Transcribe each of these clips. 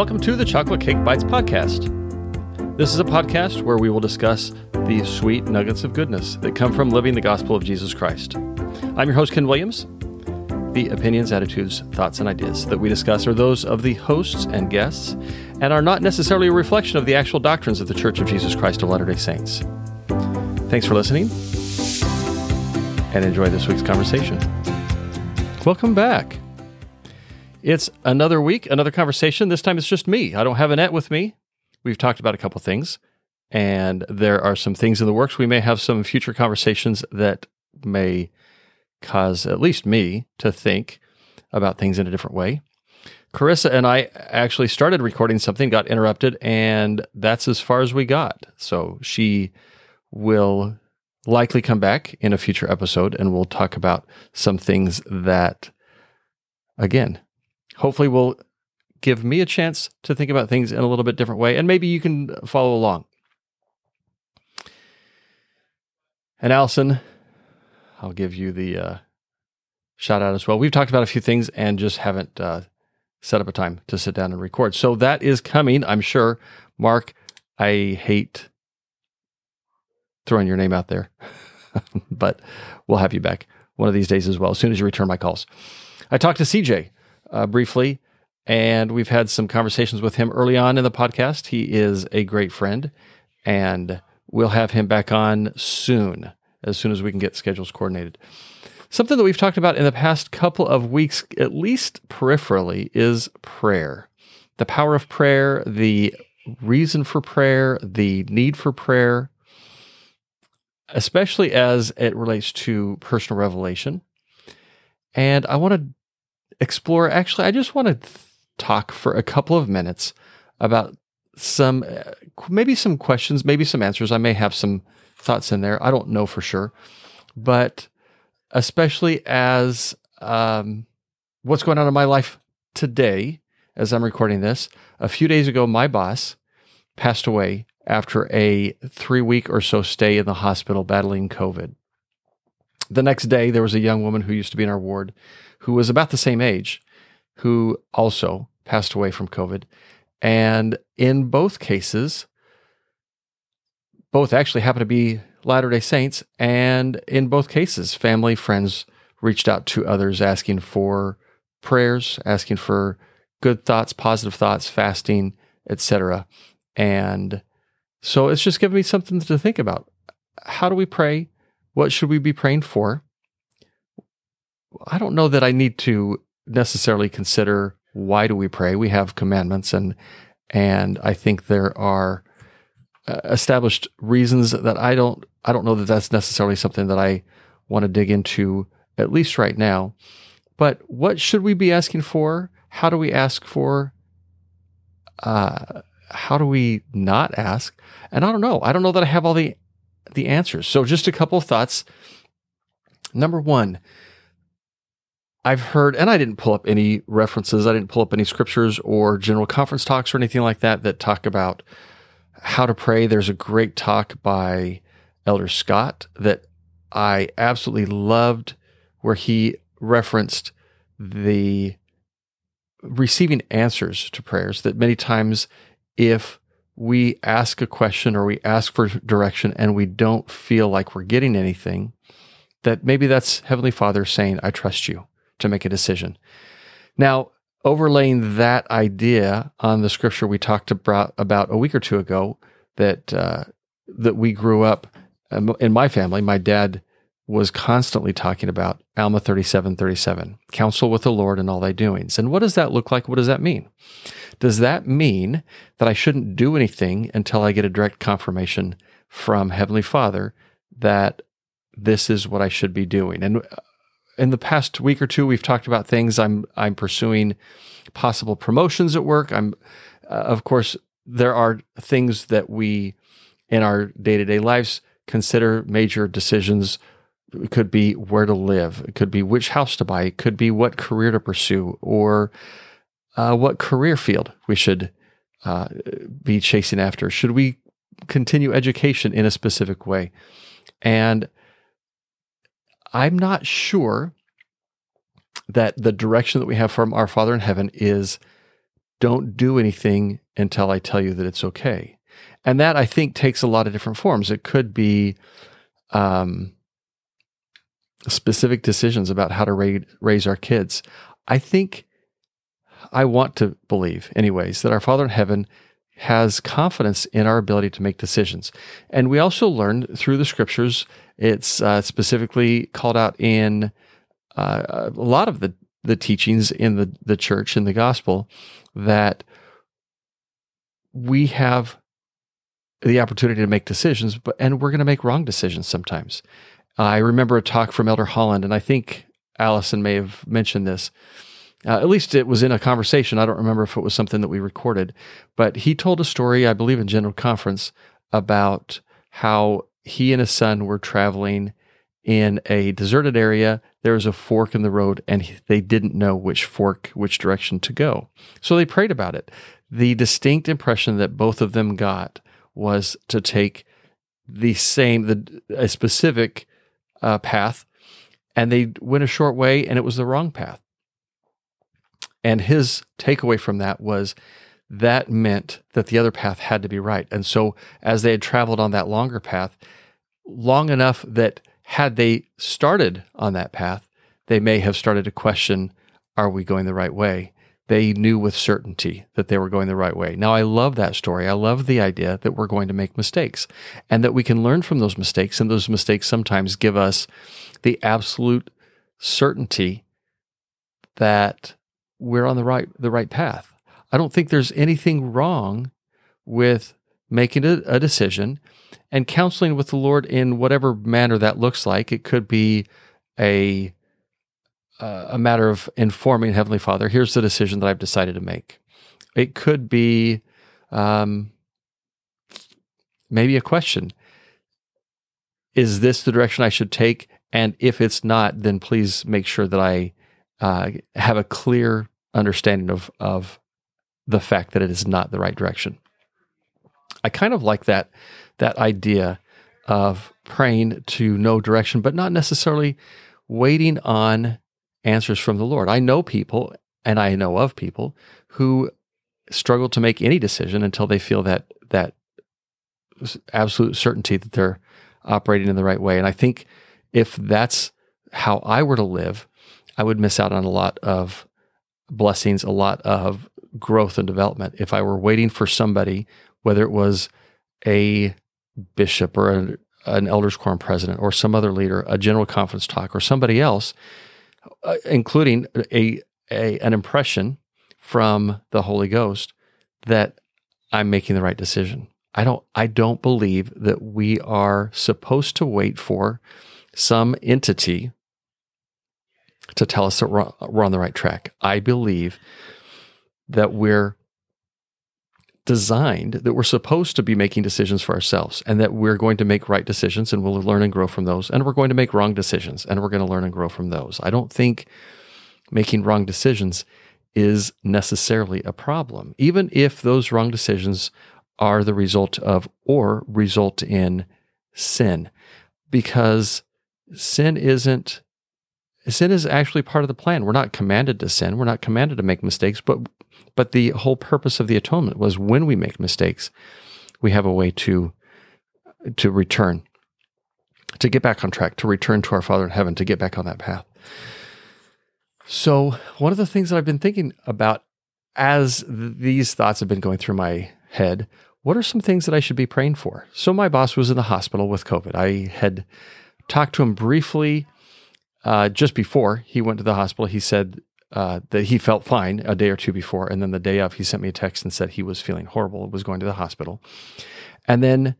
Welcome to the Chocolate Cake Bites podcast. This is a podcast where we will discuss the sweet nuggets of goodness that come from living the gospel of Jesus Christ. I'm your host, Ken Williams. The opinions, attitudes, thoughts, and ideas that we discuss are those of the hosts and guests and are not necessarily a reflection of the actual doctrines of the Church of Jesus Christ of Latter day Saints. Thanks for listening and enjoy this week's conversation. Welcome back. It's another week, another conversation. This time it's just me. I don't have Annette with me. We've talked about a couple things, and there are some things in the works. We may have some future conversations that may cause at least me to think about things in a different way. Carissa and I actually started recording something, got interrupted, and that's as far as we got. So she will likely come back in a future episode and we'll talk about some things that, again, hopefully will give me a chance to think about things in a little bit different way. And maybe you can follow along. And Allison, I'll give you the uh, shout out as well. We've talked about a few things and just haven't uh, set up a time to sit down and record. So that is coming, I'm sure. Mark, I hate throwing your name out there, but we'll have you back one of these days as well, as soon as you return my calls. I talked to CJ uh, briefly, and we've had some conversations with him early on in the podcast. He is a great friend, and we'll have him back on soon, as soon as we can get schedules coordinated. Something that we've talked about in the past couple of weeks, at least peripherally, is prayer. The power of prayer, the reason for prayer, the need for prayer, especially as it relates to personal revelation. And I want to explore, actually, I just want to th- talk for a couple of minutes about some, uh, maybe some questions, maybe some answers. I may have some thoughts in there. I don't know for sure. But especially as um, what's going on in my life today, as I'm recording this, a few days ago, my boss passed away after a three week or so stay in the hospital battling COVID. The next day, there was a young woman who used to be in our ward who was about the same age who also passed away from COVID. And in both cases, both actually happened to be Latter day Saints. And in both cases, family, friends reached out to others asking for prayers, asking for good thoughts, positive thoughts, fasting, etc. And so it's just given me something to think about. How do we pray? What should we be praying for? I don't know that I need to necessarily consider why do we pray. We have commandments and and I think there are uh, established reasons that I don't I don't know that that's necessarily something that I want to dig into at least right now. But what should we be asking for? How do we ask for? Uh, how do we not ask? And I don't know. I don't know that I have all the the answers. So just a couple of thoughts. Number one, I've heard, and I didn't pull up any references. I didn't pull up any scriptures or general conference talks or anything like that that talk about how to pray. There's a great talk by Elder Scott that I absolutely loved, where he referenced the receiving answers to prayers. That many times, if we ask a question or we ask for direction and we don't feel like we're getting anything, that maybe that's Heavenly Father saying, I trust you to make a decision. Now, overlaying that idea on the scripture we talked about, about a week or two ago that uh, that we grew up um, in my family, my dad was constantly talking about Alma 37 37, counsel with the Lord and all thy doings. And what does that look like? What does that mean? Does that mean that I shouldn't do anything until I get a direct confirmation from Heavenly Father that this is what I should be doing? And in the past week or two, we've talked about things. I'm I'm pursuing possible promotions at work. I'm, uh, of course, there are things that we in our day to day lives consider major decisions. It could be where to live. It could be which house to buy. It could be what career to pursue or uh, what career field we should uh, be chasing after. Should we continue education in a specific way? And I'm not sure that the direction that we have from our Father in heaven is don't do anything until I tell you that it's okay. And that I think takes a lot of different forms. It could be um, specific decisions about how to ra- raise our kids. I think I want to believe, anyways, that our Father in heaven has confidence in our ability to make decisions. And we also learned through the scriptures, it's uh, specifically called out in uh, a lot of the, the teachings in the, the church, in the gospel, that we have the opportunity to make decisions, but and we're going to make wrong decisions sometimes. I remember a talk from Elder Holland, and I think Allison may have mentioned this uh, at least it was in a conversation. I don't remember if it was something that we recorded, but he told a story, I believe, in General Conference about how he and his son were traveling in a deserted area. There was a fork in the road, and they didn't know which fork, which direction to go. So they prayed about it. The distinct impression that both of them got was to take the same, the a specific uh, path, and they went a short way, and it was the wrong path. And his takeaway from that was that meant that the other path had to be right. And so, as they had traveled on that longer path, long enough that had they started on that path, they may have started to question are we going the right way? They knew with certainty that they were going the right way. Now, I love that story. I love the idea that we're going to make mistakes and that we can learn from those mistakes. And those mistakes sometimes give us the absolute certainty that we're on the right the right path. I don't think there's anything wrong with making a, a decision and counseling with the Lord in whatever manner that looks like. It could be a uh, a matter of informing Heavenly Father. Here's the decision that I've decided to make. It could be um, maybe a question. Is this the direction I should take? And if it's not, then please make sure that I uh, have a clear understanding of of the fact that it is not the right direction. I kind of like that that idea of praying to know direction, but not necessarily waiting on answers from the Lord. I know people, and I know of people who struggle to make any decision until they feel that that absolute certainty that they're operating in the right way. And I think if that's how I were to live, I would miss out on a lot of blessings, a lot of growth and development. If I were waiting for somebody, whether it was a bishop or an elders quorum president or some other leader, a general conference talk or somebody else, uh, including a, a an impression from the Holy Ghost that I'm making the right decision. I don't I don't believe that we are supposed to wait for some entity to tell us that we're, we're on the right track. I believe that we're designed that we're supposed to be making decisions for ourselves and that we're going to make right decisions and we'll learn and grow from those and we're going to make wrong decisions and we're going to learn and grow from those. I don't think making wrong decisions is necessarily a problem even if those wrong decisions are the result of or result in sin because sin isn't sin is actually part of the plan. We're not commanded to sin. We're not commanded to make mistakes, but but the whole purpose of the atonement was when we make mistakes, we have a way to to return, to get back on track, to return to our Father in heaven, to get back on that path. So, one of the things that I've been thinking about as these thoughts have been going through my head, what are some things that I should be praying for? So, my boss was in the hospital with COVID. I had talked to him briefly uh, just before he went to the hospital, he said uh, that he felt fine a day or two before. And then the day of, he sent me a text and said he was feeling horrible, was going to the hospital. And then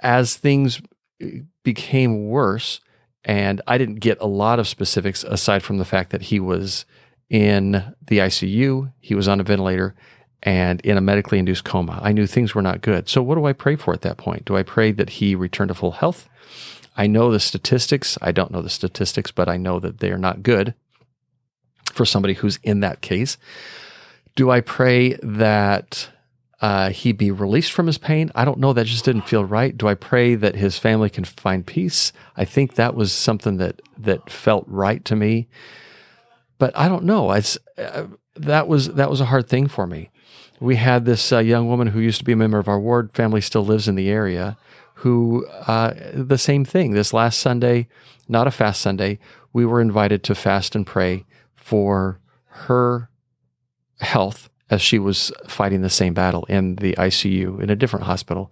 as things uh, became worse, and I didn't get a lot of specifics aside from the fact that he was in the ICU, he was on a ventilator, and in a medically induced coma. I knew things were not good. So, what do I pray for at that point? Do I pray that he return to full health? I know the statistics. I don't know the statistics, but I know that they are not good for somebody who's in that case. Do I pray that uh, he be released from his pain? I don't know. That just didn't feel right. Do I pray that his family can find peace? I think that was something that that felt right to me. But I don't know. It's, uh, that was that was a hard thing for me. We had this uh, young woman who used to be a member of our ward family, still lives in the area, who uh, the same thing. This last Sunday, not a fast Sunday, we were invited to fast and pray for her health as she was fighting the same battle in the ICU in a different hospital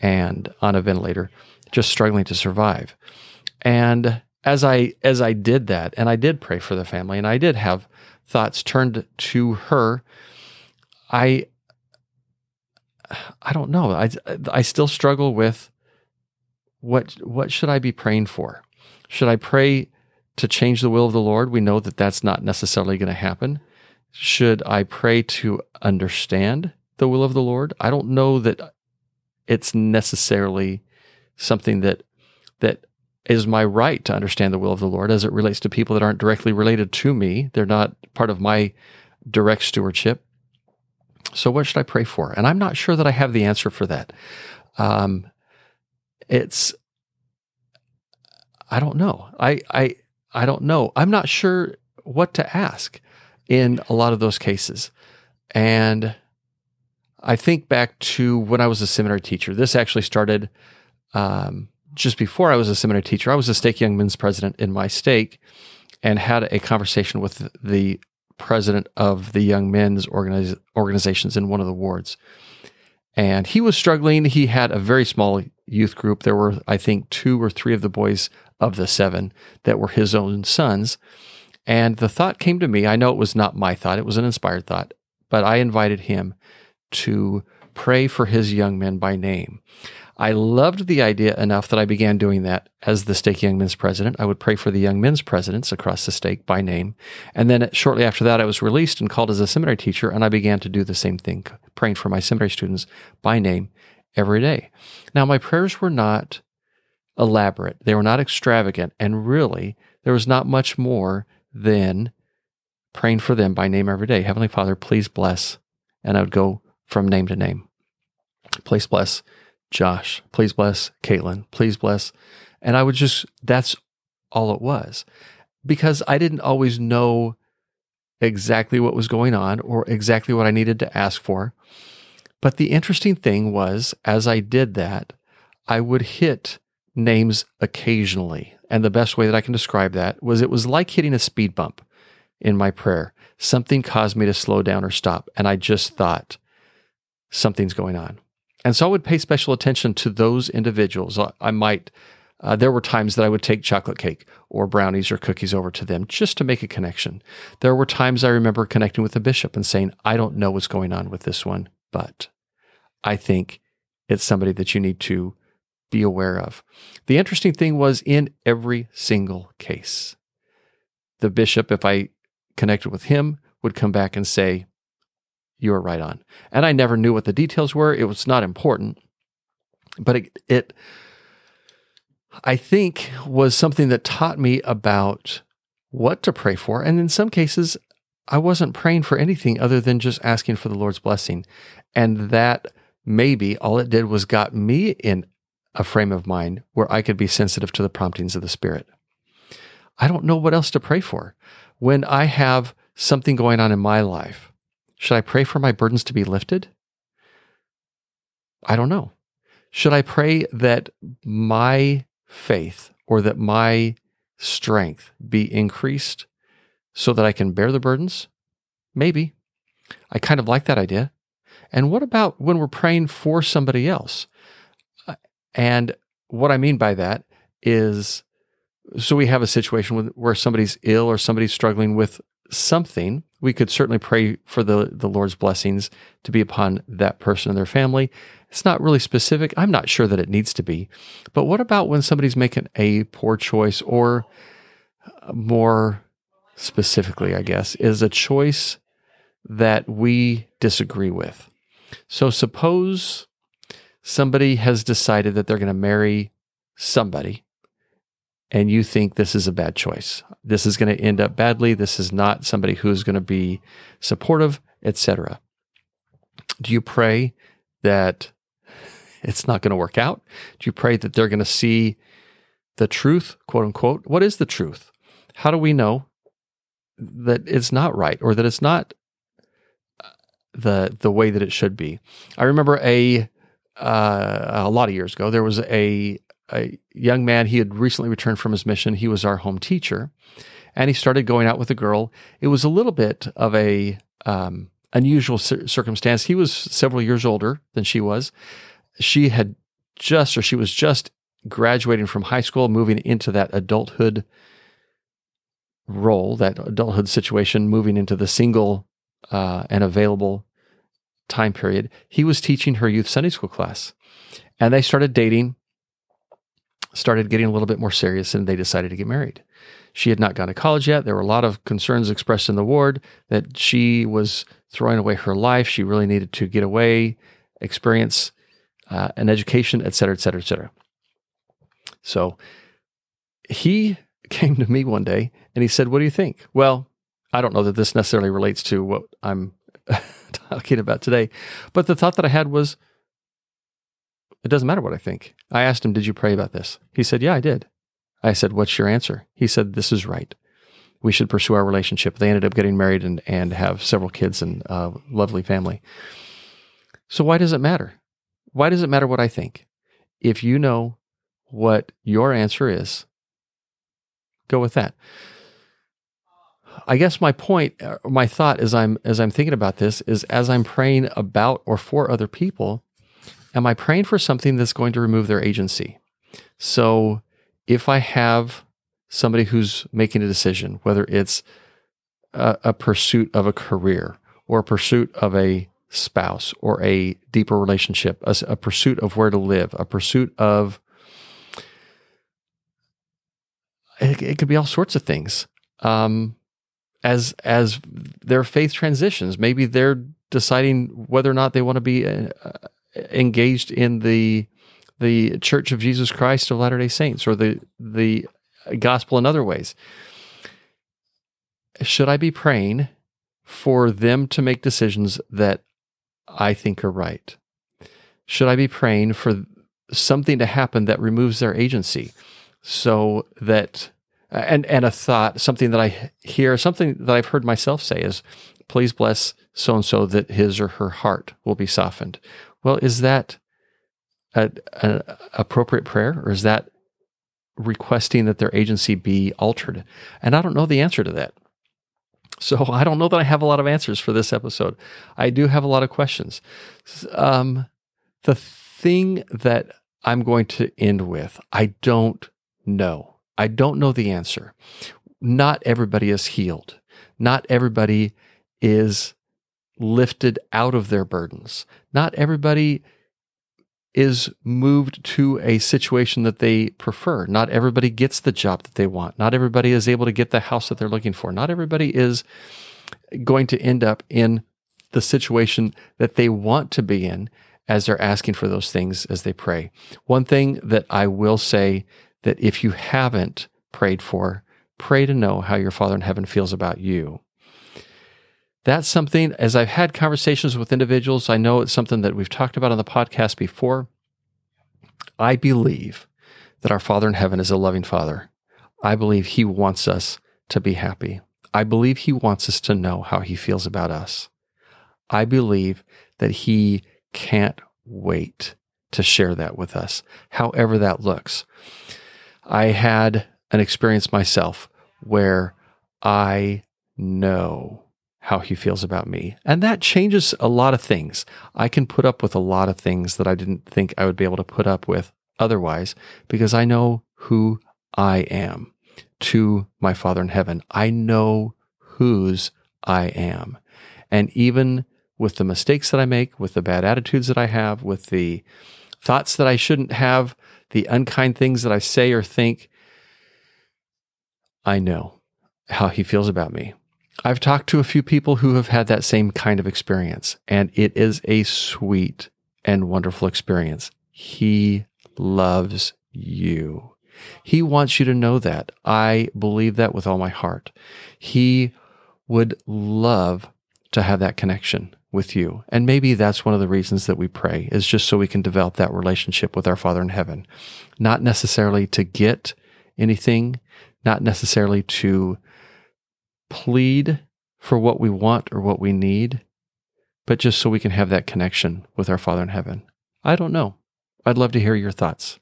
and on a ventilator, just struggling to survive. And as I as I did that, and I did pray for the family, and I did have thoughts turned to her, I I don't know. I I still struggle with what what should I be praying for? Should I pray to change the will of the Lord? We know that that's not necessarily going to happen. Should I pray to understand the will of the Lord? I don't know that it's necessarily something that that is my right to understand the will of the Lord as it relates to people that aren't directly related to me. They're not part of my direct stewardship. So, what should I pray for? And I'm not sure that I have the answer for that. Um, it's, I don't know. I, I, I don't know. I'm not sure what to ask in a lot of those cases. And I think back to when I was a seminary teacher. This actually started um, just before I was a seminary teacher. I was a stake young men's president in my stake and had a conversation with the president of the young men's organiz- organizations in one of the wards. And he was struggling. He had a very small youth group. There were, I think, two or three of the boys of the seven that were his own sons. And the thought came to me. I know it was not my thought, it was an inspired thought, but I invited him to pray for his young men by name. I loved the idea enough that I began doing that as the stake young men's president. I would pray for the young men's presidents across the stake by name. And then shortly after that, I was released and called as a seminary teacher, and I began to do the same thing, praying for my seminary students by name every day. Now, my prayers were not elaborate, they were not extravagant, and really, there was not much more than praying for them by name every day. Heavenly Father, please bless. And I would go from name to name. Please bless Josh. Please bless Caitlin. Please bless. And I would just, that's all it was because I didn't always know exactly what was going on or exactly what I needed to ask for. But the interesting thing was, as I did that, I would hit names occasionally. And the best way that I can describe that was it was like hitting a speed bump in my prayer. Something caused me to slow down or stop. And I just thought, something's going on. And so I would pay special attention to those individuals. I might, uh, there were times that I would take chocolate cake or brownies or cookies over to them just to make a connection. There were times I remember connecting with the bishop and saying, I don't know what's going on with this one, but I think it's somebody that you need to be aware of. The interesting thing was in every single case, the bishop, if I connected with him, would come back and say, you are right on. And I never knew what the details were. It was not important, but it, it I think, was something that taught me about what to pray for. And in some cases, I wasn't praying for anything other than just asking for the Lord's blessing. And that maybe all it did was got me in a frame of mind where I could be sensitive to the promptings of the Spirit. I don't know what else to pray for. When I have something going on in my life, should I pray for my burdens to be lifted? I don't know. Should I pray that my faith or that my strength be increased so that I can bear the burdens? Maybe. I kind of like that idea. And what about when we're praying for somebody else? Uh, and what I mean by that is so we have a situation where somebody's ill or somebody's struggling with something, we could certainly pray for the, the Lord's blessings to be upon that person and their family. It's not really specific. I'm not sure that it needs to be. But what about when somebody's making a poor choice or more specifically, I guess, is a choice that we disagree with? So suppose somebody has decided that they're going to marry somebody and you think this is a bad choice. This is going to end up badly. This is not somebody who's going to be supportive, etc. Do you pray that it's not going to work out? Do you pray that they're going to see the truth, quote unquote? What is the truth? How do we know that it's not right or that it's not the the way that it should be. I remember a uh, a lot of years ago there was a a young man he had recently returned from his mission. He was our home teacher, and he started going out with a girl. It was a little bit of a um, unusual circumstance. He was several years older than she was. She had just, or she was just graduating from high school, moving into that adulthood role, that adulthood situation, moving into the single uh, and available time period. He was teaching her youth Sunday school class, and they started dating, started getting a little bit more serious, and they decided to get married. She had not gone to college yet. There were a lot of concerns expressed in the ward that she was throwing away her life. She really needed to get away, experience uh, an education, et cetera, et cetera, et cetera. So he came to me one day and he said, What do you think? Well, I don't know that this necessarily relates to what I'm talking about today, but the thought that I had was, It doesn't matter what I think. I asked him, Did you pray about this? He said, Yeah, I did. I said, What's your answer? He said, This is right. We should pursue our relationship. They ended up getting married and, and have several kids and a lovely family. So, why does it matter? Why does it matter what I think? If you know what your answer is, go with that. I guess my point, uh, my thought as I'm as I'm thinking about this is as I'm praying about or for other people, am I praying for something that's going to remove their agency? So if I have somebody who's making a decision, whether it's a, a pursuit of a career or a pursuit of a spouse or a deeper relationship, a, a pursuit of where to live, a pursuit of it, it could be all sorts of things. Um, as as their faith transitions, maybe they're deciding whether or not they want to be uh, engaged in the the Church of Jesus Christ of Latter Day Saints or the the gospel in other ways. Should I be praying for them to make decisions that I think are right? Should I be praying for something to happen that removes their agency? so that and and a thought something that i hear something that i've heard myself say is please bless so and so that his or her heart will be softened. Well is that an appropriate prayer or is that requesting that their agency be altered? And i don't know the answer to that. So i don't know that i have a lot of answers for this episode. I do have a lot of questions. Um, the thing that i'm going to end with i don't no, I don't know the answer. Not everybody is healed. Not everybody is lifted out of their burdens. Not everybody is moved to a situation that they prefer. Not everybody gets the job that they want. Not everybody is able to get the house that they're looking for. Not everybody is going to end up in the situation that they want to be in as they're asking for those things as they pray. One thing that I will say that if you haven't prayed for, pray to know how your Father in heaven feels about you. That's something, as I've had conversations with individuals, I know it's something that we've talked about on the podcast before. I believe that our Father in heaven is a loving Father. I believe He wants us to be happy. I believe He wants us to know how He feels about us. I believe that He can't wait to share that with us, however that looks. I had an experience myself where I know how he feels about me. And that changes a lot of things. I can put up with a lot of things that I didn't think I would be able to put up with otherwise because I know who I am to my Father in heaven. I know whose I am. And even with the mistakes that I make, with the bad attitudes that I have, with the thoughts that I shouldn't have, the unkind things that I say or think, I know how he feels about me. I've talked to a few people who have had that same kind of experience, and it is a sweet and wonderful experience. He loves you. He wants you to know that. I believe that with all my heart. He would love to have that connection with you. And maybe that's one of the reasons that we pray is just so we can develop that relationship with our Father in heaven. Not necessarily to get anything, not necessarily to plead for what we want or what we need, but just so we can have that connection with our Father in heaven? I don't know. I'd love to hear your thoughts.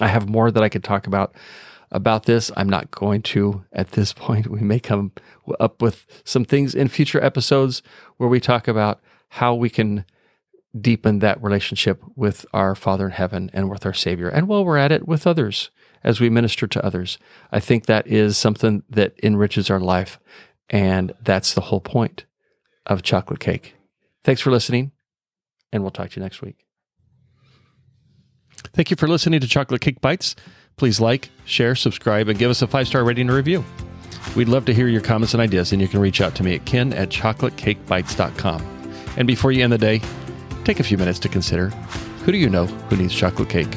I have more that I could talk about about this. I'm not going to at this point. We may come up with some things in future episodes where we talk about how we can deepen that relationship with our Father in heaven and with our Savior. And while we're at it, with others as we minister to others. I think that is something that enriches our life. And that's the whole point of chocolate cake. Thanks for listening, and we'll talk to you next week. Thank you for listening to Chocolate Cake Bites. Please like, share, subscribe, and give us a five star rating and review. We'd love to hear your comments and ideas, and you can reach out to me at ken at chocolatecakebites.com. And before you end the day, take a few minutes to consider who do you know who needs chocolate cake?